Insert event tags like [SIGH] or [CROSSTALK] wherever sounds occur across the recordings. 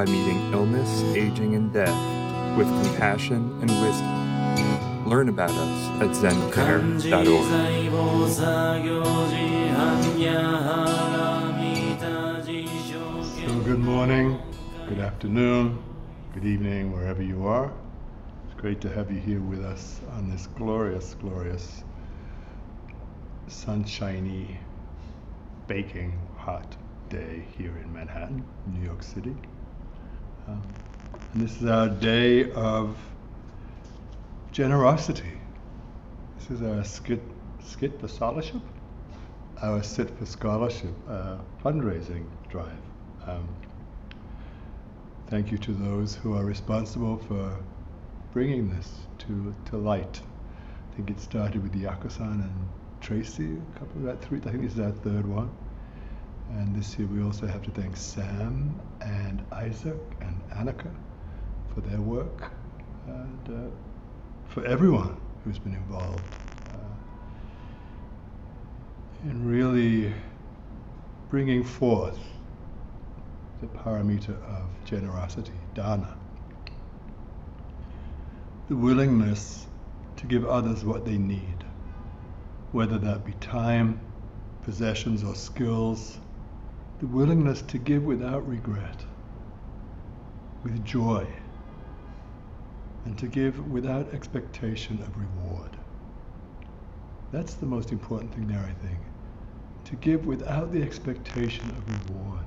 by meeting illness, aging, and death with compassion and wisdom. Learn about us at zencare.org. So, good morning, good afternoon, good evening, wherever you are. It's great to have you here with us on this glorious, glorious, sunshiny, baking hot day here in Manhattan, New York City. Um, and this is our day of generosity. This is our skit, skit for scholarship, our sit for scholarship uh, fundraising drive. Um, thank you to those who are responsible for bringing this to, to light. I think it started with Yakusan and Tracy, a couple of that three. I think this is our third one. And this year we also have to thank Sam and Isaac and Annika for their work and uh, for everyone who's been involved uh, in really bringing forth the paramita of generosity, dana. The willingness to give others what they need, whether that be time, possessions, or skills. The willingness to give without regret, with joy, and to give without expectation of reward. That's the most important thing there, I think. To give without the expectation of reward.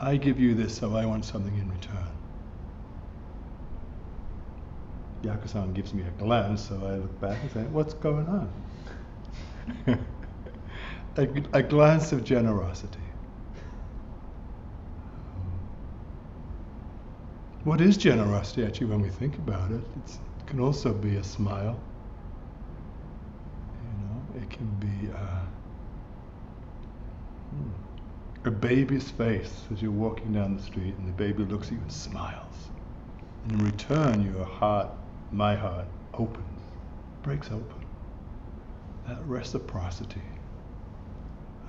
I give you this, so I want something in return. Yakusan gives me a glance, so I look back and say, What's going on? [LAUGHS] a, a glance of generosity. What is generosity, actually, when we think about it? It's, it can also be a smile. You know, it can be uh, hmm, a baby's face as you're walking down the street and the baby looks at you and smiles. And in return, your heart, my heart, opens, breaks open. That reciprocity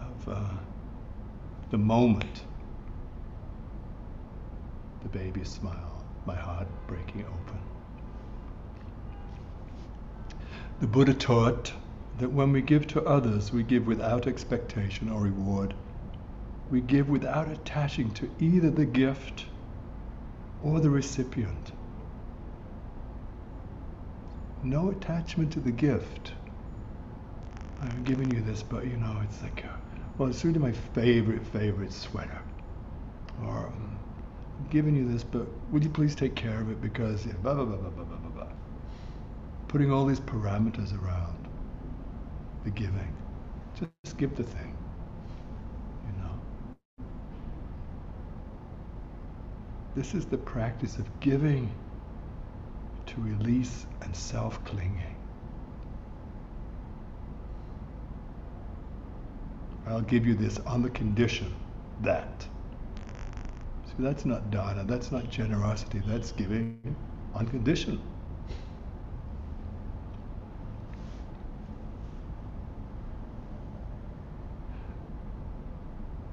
of uh, the moment the baby's smile, my heart breaking open. The Buddha taught that when we give to others, we give without expectation or reward. We give without attaching to either the gift or the recipient. No attachment to the gift. I'm giving you this, but you know, it's like, well, it's really my favorite, favorite sweater. Or, given you this book. Would you please take care of it because blah, blah, blah, blah, blah, blah, blah, blah. Putting all these parameters around the giving. Just give the thing. You know? This is the practice of giving to release and self clinging. I'll give you this on the condition that. That's not dana, that's not generosity, that's giving unconditional.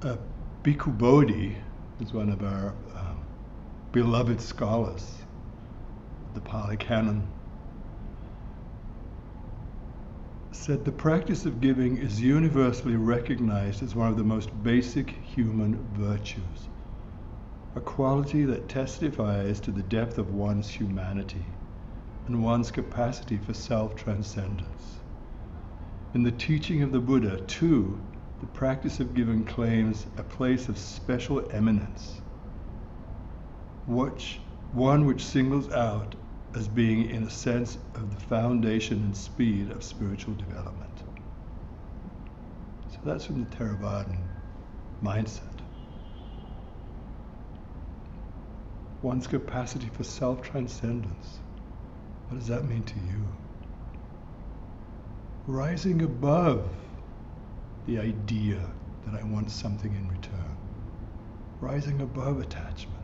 Uh, Bhikkhu Bodhi is one of our um, beloved scholars, the Pali Canon, said the practice of giving is universally recognized as one of the most basic human virtues, a quality that testifies to the depth of one's humanity and one's capacity for self transcendence. In the teaching of the Buddha, too, the practice of giving claims a place of special eminence, which, one which singles out as being, in a sense, of the foundation and speed of spiritual development. So that's from the Theravadan mindset. One's capacity for self transcendence. What does that mean to you? Rising above the idea that I want something in return. Rising above attachment.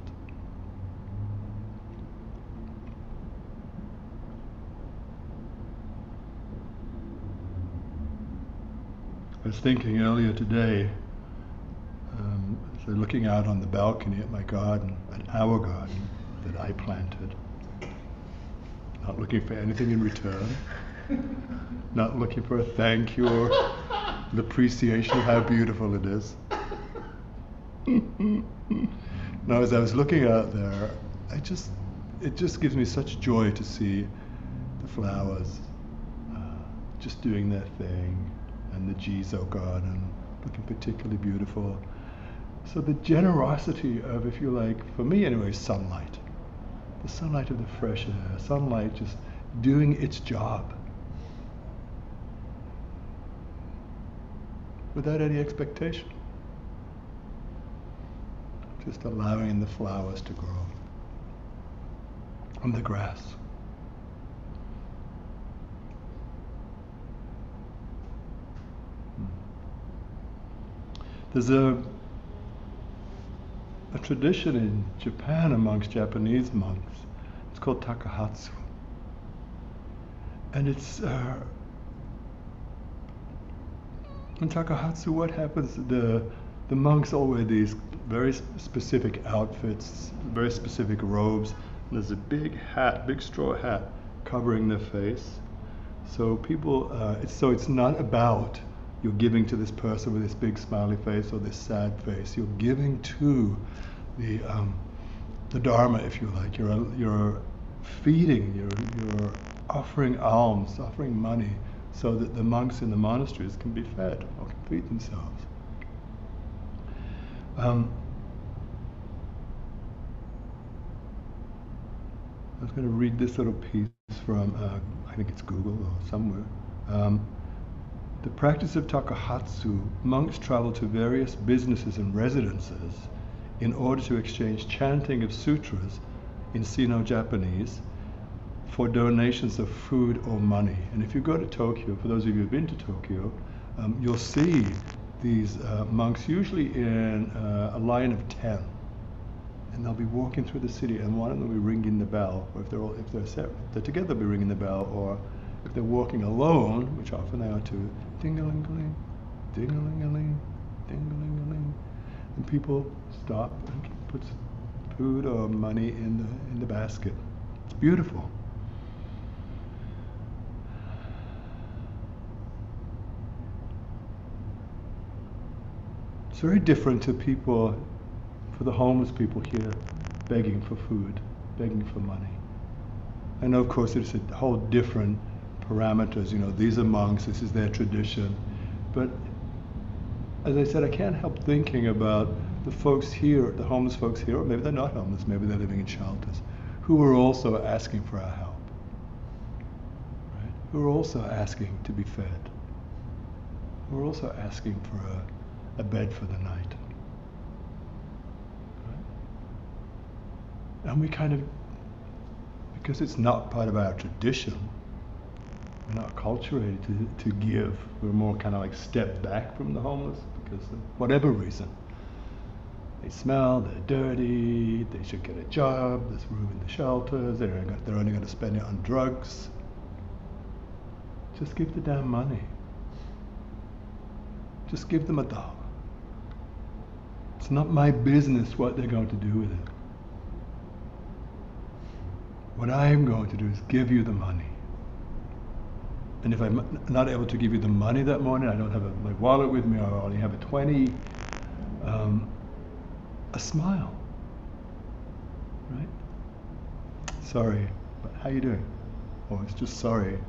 I was thinking earlier today, so looking out on the balcony at my garden, at our garden that I planted, not looking for anything in return, not looking for a thank you or an appreciation of how beautiful it is. now, as I was looking out there, I just, it just gives me such joy to see the flowers uh, just doing their thing and the Jizo garden looking particularly beautiful. So the generosity of, if you like, for me anyway, sunlight. The sunlight of the fresh air, sunlight just doing its job. Without any expectation. Just allowing the flowers to grow. On the grass. Hmm. There's a, a tradition in Japan amongst Japanese monks. It's called takuhatsu. And it's uh, in takuhatsu. What happens? The the monks all wear these very specific outfits, very specific robes. And there's a big hat, big straw hat, covering their face. So people, uh, it's, so it's not about you're giving to this person with this big smiley face or this sad face. You're giving to the um, the Dharma, if you like. You're you're feeding. You're you're offering alms, offering money, so that the monks in the monasteries can be fed or can feed themselves. Um, I was going to read this little piece from, uh, I think it's Google or somewhere. Um, the practice of takuhatsu, monks travel to various businesses and residences in order to exchange chanting of sutras in Sino-Japanese for donations of food or money. And if you go to Tokyo, for those of you who've been to Tokyo, um, you'll see these uh, monks usually in uh, a line of 10. And they'll be walking through the city and one of them will be ringing the bell, or if they're, all, if they're, separate, they're together, they'll be ringing the bell, or if they're walking alone, which often they are too, ding-a-ling-a-ling, ding-a-ling-a-ling, ding-a-ling-a-ling, and people stop and put food or money in the in the basket. It's beautiful. It's very different to people, for the homeless people here, begging for food, begging for money. I know, of course, it's a whole different parameters. You know, these are monks, this is their tradition. But as I said, I can't help thinking about the folks here, the homeless folks here, or maybe they're not homeless, maybe they're living in shelters, who are also asking for our help. Right? Who are also asking to be fed. Who are also asking for a, a bed for the night. Right? And we kind of, because it's not part of our tradition, we're not acculturated to, to give. We're more kind of like step back from the homeless because of whatever reason. They smell, they're dirty, they should get a job, there's room in the shelters, they're, they're only going to spend it on drugs. Just give the damn money. Just give them a dollar. It's not my business what they're going to do with it. What I'm going to do is give you the money. And if I'm not able to give you the money that morning, I don't have a, my wallet with me, or I only have a 20, um, a smile, right? Sorry, but how you doing? Oh, it's just sorry.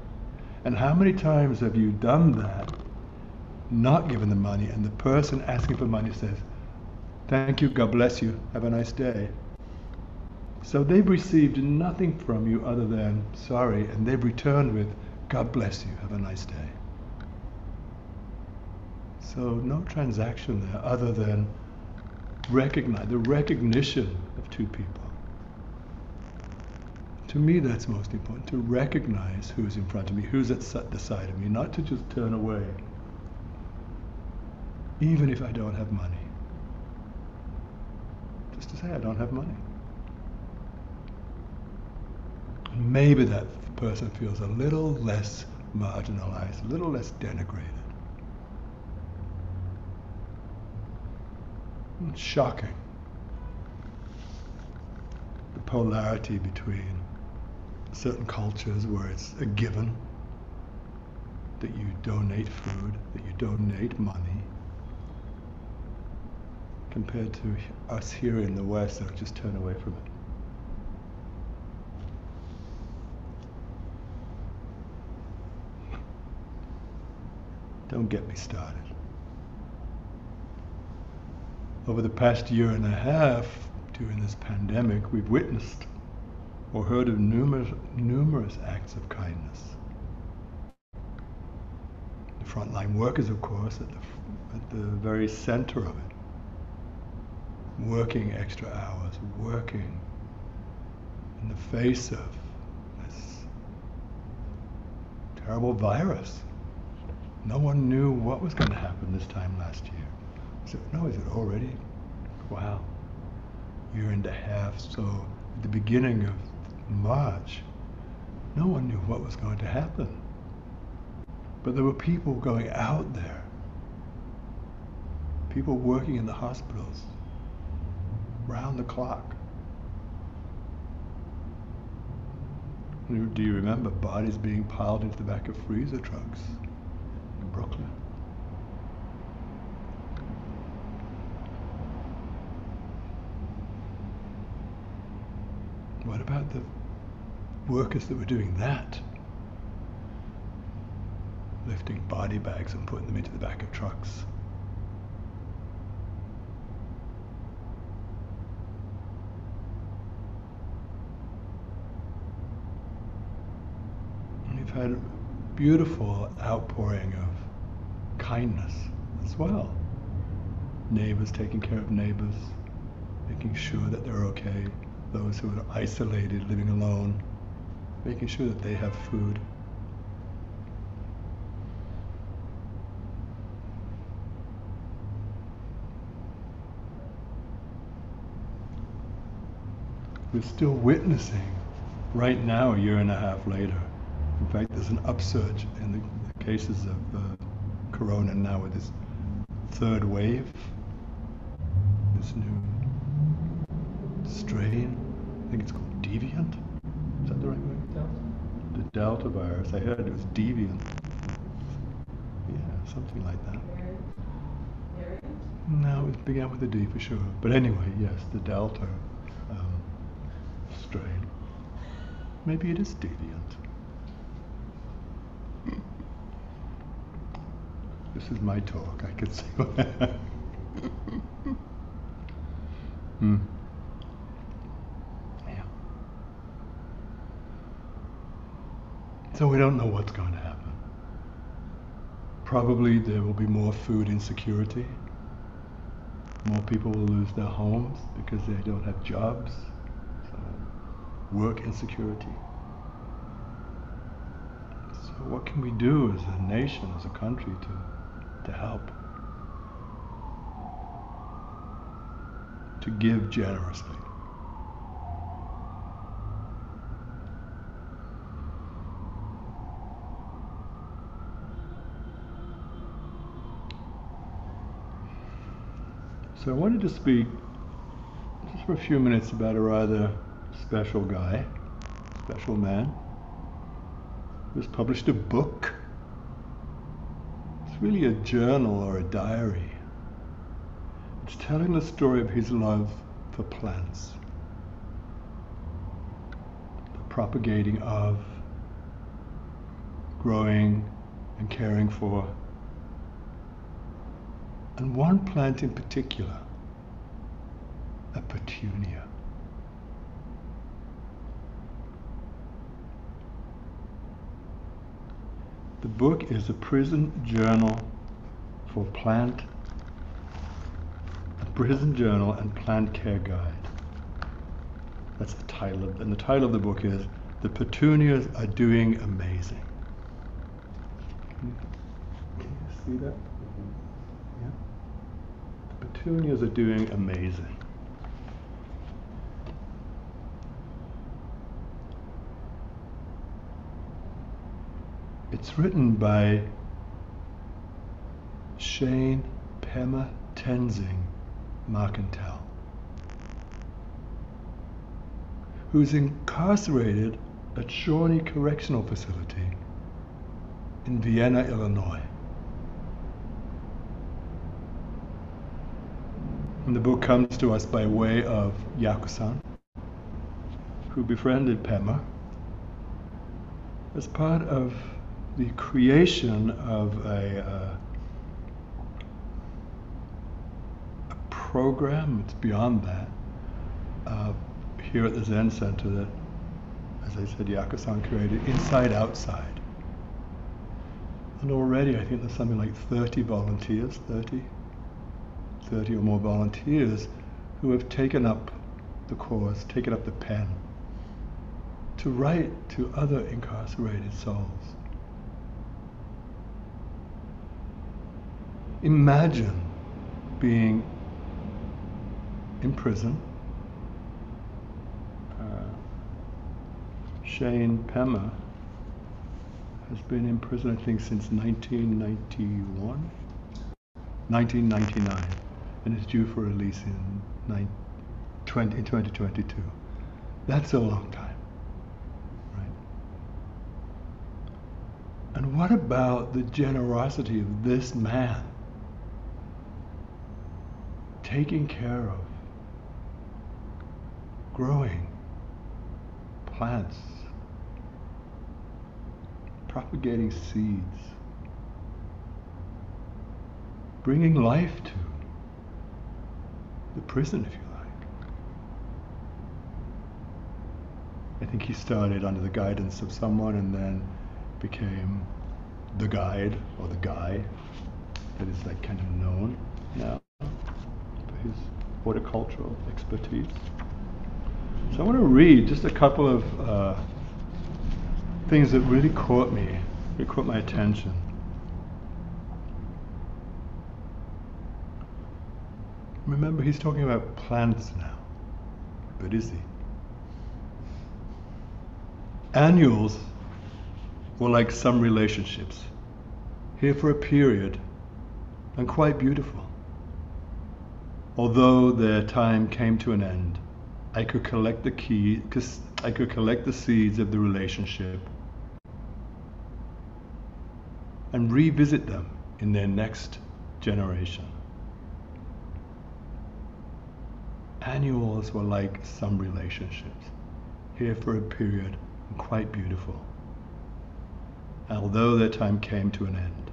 And how many times have you done that, not given the money, and the person asking for money says, thank you, God bless you, have a nice day. So they've received nothing from you other than sorry, and they've returned with, God bless you. Have a nice day. So no transaction there other than recognize the recognition of two people. To me, that's most important to recognize who's in front of me, who's at the side of me, not to just turn away, even if I don't have money. Just to say, I don't have money. Maybe that person feels a little less marginalized, a little less denigrated. It's shocking. The polarity between certain cultures where it's a given that you donate food, that you donate money, compared to us here in the West that just turn away from it. Don't get me started. Over the past year and a half, during this pandemic, we've witnessed or heard of numerous, numerous acts of kindness. The frontline workers, of course, at the, at the very center of it, working extra hours, working in the face of this terrible virus. No one knew what was going to happen this time last year. So, no, is it already? Wow. Year and a half. So, at the beginning of March, no one knew what was going to happen. But there were people going out there, people working in the hospitals, round the clock. Do you remember bodies being piled into the back of freezer trucks Brooklyn? What about the workers that were doing that? Lifting body bags and putting them into the back of trucks. We've had a beautiful outpouring of kindness as well. Neighbors taking care of neighbors, making sure that they're okay. Those who are isolated, living alone, making sure that they have food. We're still witnessing right now, a year and a half later. In fact, there's an upsurge in the cases of uh, corona now with this third wave, this new strain. I think it's called deviant. Is that the right word? Delta. The Delta virus. I heard it was deviant. Yeah, something like that. No, it began with a D for sure. But anyway, yes, the Delta um, strain. Maybe it is deviant. This is my talk. I could [LAUGHS] say. [LAUGHS] hmm. Yeah. So we don't know what's going to happen. Probably there will be more food insecurity. More people will lose their homes because they don't have jobs. So work insecurity. So what can we do as a nation, as a country to, to help? To give generously. So I wanted to speak just for a few minutes about a rather special guy, special man, who's published a book. Really a journal or a diary. It's telling the story of his love for plants, the propagating of, growing, and caring for and one plant in particular, a petunia. The book is a prison journal for plant, a prison journal and plant care guide. That's the title of, and the title of the book is The petunias are doing amazing. Can you see that? Yeah. The petunias are doing amazing. It's written by Shane Pema Tenzing Markentel, who's incarcerated at Shawnee Correctional Facility in Vienna, Illinois. And the book comes to us by way of Yakusan, who befriended Pema as part of the creation of a, uh, a program, it's beyond that, uh, here at the Zen Center that, as I said, Yakusan created, Inside Outside. And already I think there's something like 30 volunteers, 30, 30 or more volunteers who have taken up the cause, taken up the pen to write to other incarcerated souls. Imagine being in prison. Uh, Shane Pema has been in prison, I think, since 1991, 1999, and is due for release in, nine, 20, in 2022. That's a long time, right? And what about the generosity of this man? Taking care of, growing plants, propagating seeds, bringing life to the prison, if you like. I think he started under the guidance of someone and then became the guide or the guy that is like kind of known now his horticultural expertise. So I want to read just a couple of uh, things that really caught me, really caught my attention. Remember, he's talking about plants now, but is he? Annuals were like some relationships, here for a period and quite beautiful. Although their time came to an end, I could collect the key, I could collect the seeds of the relationship and revisit them in their next generation. Annuals were like some relationships, here for a period and quite beautiful. Although their time came to an end.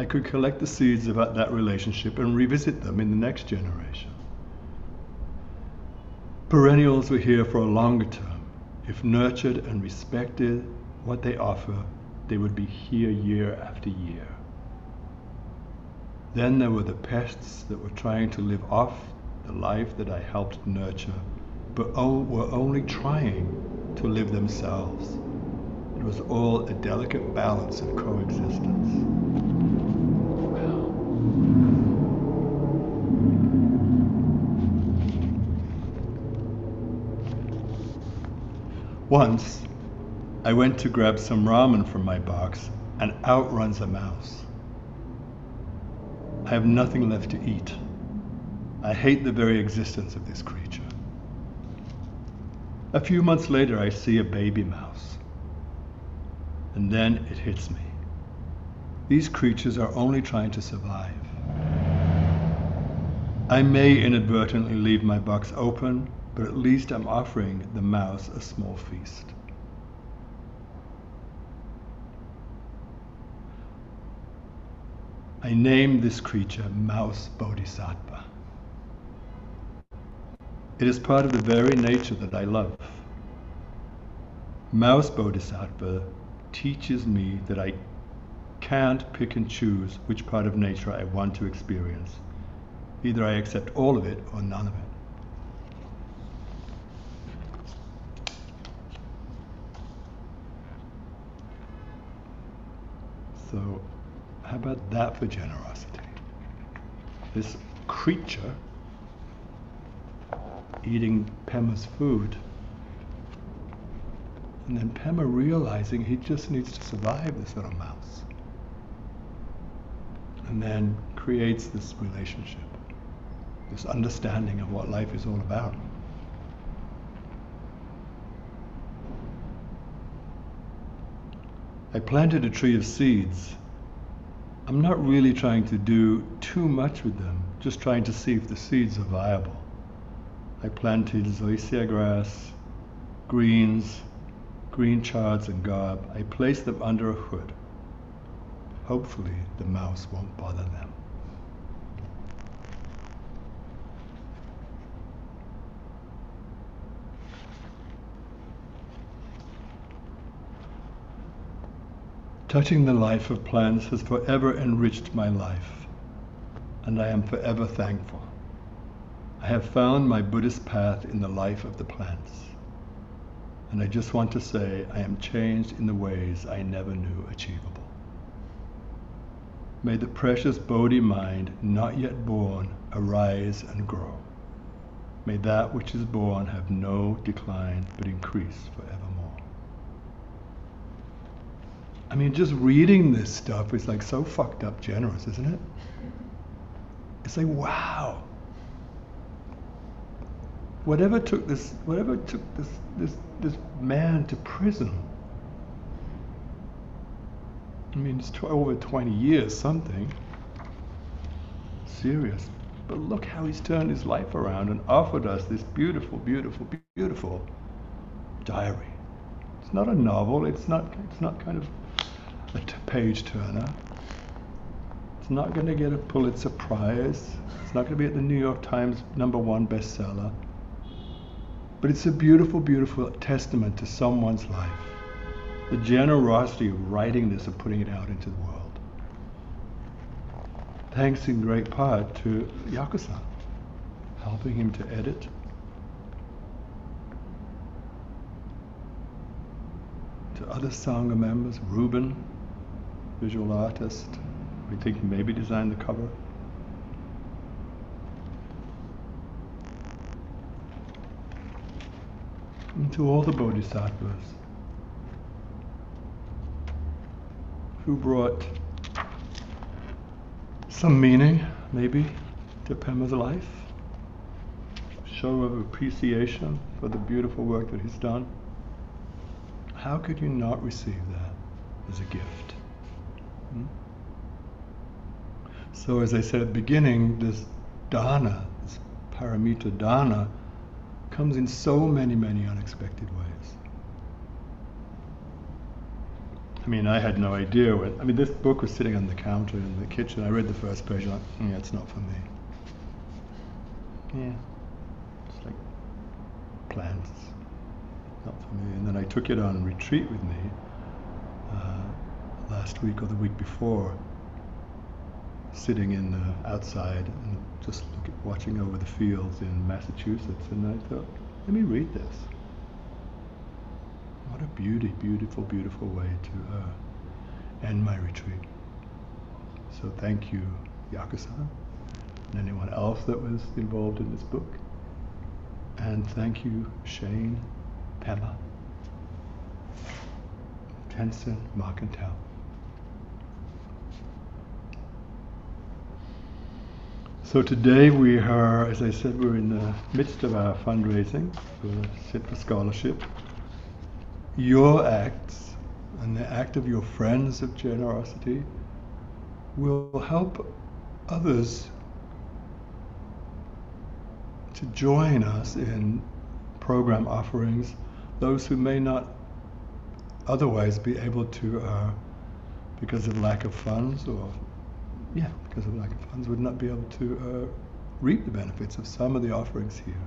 I could collect the seeds of that relationship and revisit them in the next generation. Perennials were here for a longer term. If nurtured and respected what they offer, they would be here year after year. Then there were the pests that were trying to live off the life that I helped nurture, but were only trying to live themselves. It was all a delicate balance of coexistence. Once, I went to grab some ramen from my box, and out runs a mouse. I have nothing left to eat. I hate the very existence of this creature. A few months later, I see a baby mouse. And then it hits me. These creatures are only trying to survive. I may inadvertently leave my box open but at least I'm offering the mouse a small feast. I named this creature Mouse Bodhisattva. It is part of the very nature that I love. Mouse Bodhisattva teaches me that I can't pick and choose which part of nature I want to experience. Either I accept all of it or none of it. So, how about that for generosity? This creature eating Pema's food, and then Pema realizing he just needs to survive this little mouse. And then creates this relationship, this understanding of what life is all about. I planted a tree of seeds. I'm not really trying to do too much with them, just trying to see if the seeds are viable. I planted zoysia grass, greens, green chards, and garb. I placed them under a hood. Hopefully, the mouse won't bother them. Touching the life of plants has forever enriched my life, and I am forever thankful. I have found my Buddhist path in the life of the plants, and I just want to say I am changed in the ways I never knew achievable. May the precious Bodhi mind, not yet born, arise and grow. May that which is born have no decline but increase forevermore. I mean, just reading this stuff is like so fucked up generous, isn't it? It's like, wow. Whatever took this, whatever took this, this, this man to prison. I mean, it's over 20 years, something. Serious. But look how he's turned his life around and offered us this beautiful, beautiful, beautiful diary. It's not a novel. It's not. It's not kind of a page turner. It's not going to get a Pulitzer Prize. It's not going to be at the New York Times number one bestseller. But it's a beautiful, beautiful testament to someone's life. The generosity of writing this and putting it out into the world. Thanks in great part to Yakusan, helping him to edit. To other Sangha members, Ruben, visual artist. We think maybe designed the cover. And to all the bodhisattvas who brought some meaning, maybe, to Pema's life, show of appreciation for the beautiful work that he's done. How could you not receive that as a gift? Hmm? So, as I said at the beginning, this dana, this paramita dana, comes in so many, many unexpected ways. I mean, I had no idea when. I mean, this book was sitting on the counter in the kitchen. I read the first page. Like, yeah, it's not for me. Yeah, it's like plants, not for me. And then I took it on retreat with me uh, last week or the week before, sitting in the outside and just look at, watching over the fields in Massachusetts. And I thought, let me read this. What a beauty, beautiful, beautiful way to uh, end my retreat. So thank you, Yakusan, and anyone else that was involved in this book. And thank you, Shane, Pema, Tenzin, Mark and Tao. So today we are, as I said, we're in the midst of our fundraising for Sit for Scholarship. Your acts and the act of your friends of generosity will help others to join us in program offerings, those who may not otherwise be able to, uh, because of lack of funds or yeah, because of lack of funds, would not be able to uh, reap the benefits of some of the offerings here.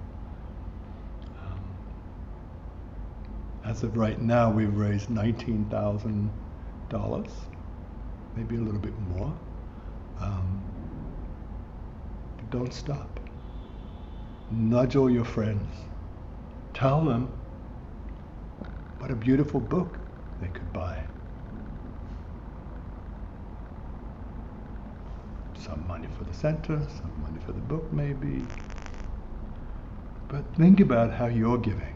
As of right now, we've raised nineteen thousand dollars, maybe a little bit more. Um, but don't stop. Nudge all your friends. Tell them what a beautiful book they could buy. some money for the center, some money for the book, maybe. But think about how you're giving.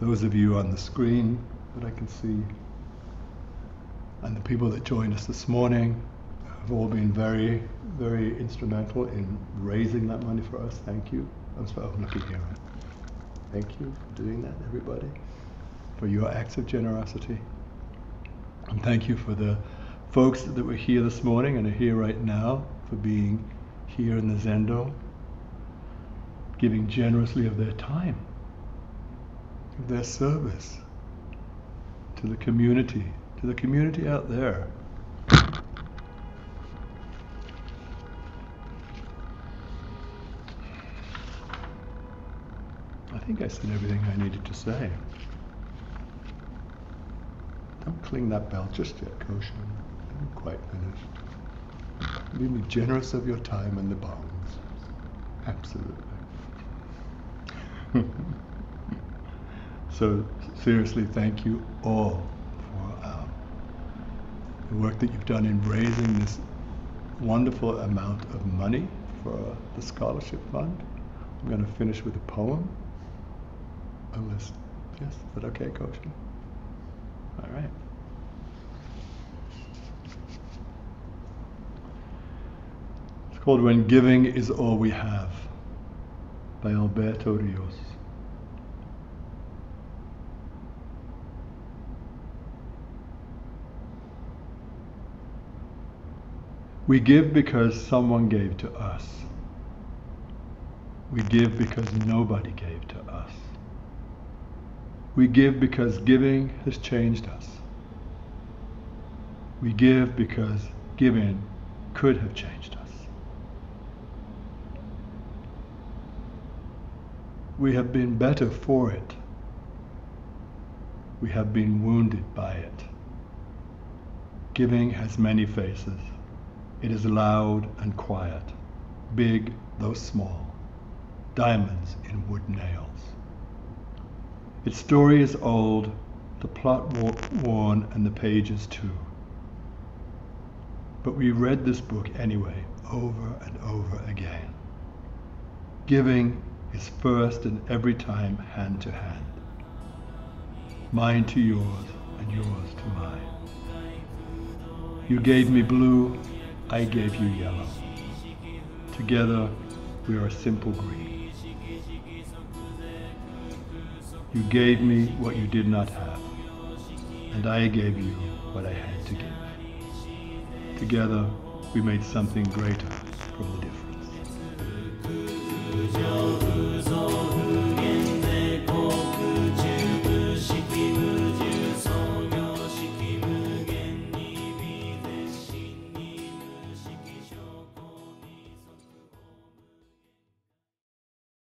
Those of you on the screen that I can see, and the people that joined us this morning have all been very, very instrumental in raising that money for us. Thank you. I'm looking here. Thank you for doing that, everybody, for your acts of generosity. And thank you for the folks that were here this morning and are here right now for being here in the Zendo, giving generously of their time, their service to the community, to the community out there. I think I said everything I needed to say. Don't cling that bell just yet, Koshin. I'm quite finished. Be me generous of your time and the bonds. Absolutely. [LAUGHS] so seriously, thank you all for um, the work that you've done in raising this wonderful amount of money for the scholarship fund. I'm going to finish with a poem. Unless, yes, is that okay, Coach? All right. It's called When Giving is All We Have by Alberto Rios. We give because someone gave to us. We give because nobody gave to us. We give because giving has changed us. We give because giving could have changed us. We have been better for it. We have been wounded by it. Giving has many faces. It is loud and quiet, big though small, diamonds in wood nails. Its story is old, the plot worn, and the pages too. But we read this book anyway, over and over again. Giving is first and every time hand to hand. Mine to yours, and yours to mine. You gave me blue, I gave you yellow. Together, we are simple green. You gave me what you did not have, and I gave you what I had to give. Together, we made something greater from the difference.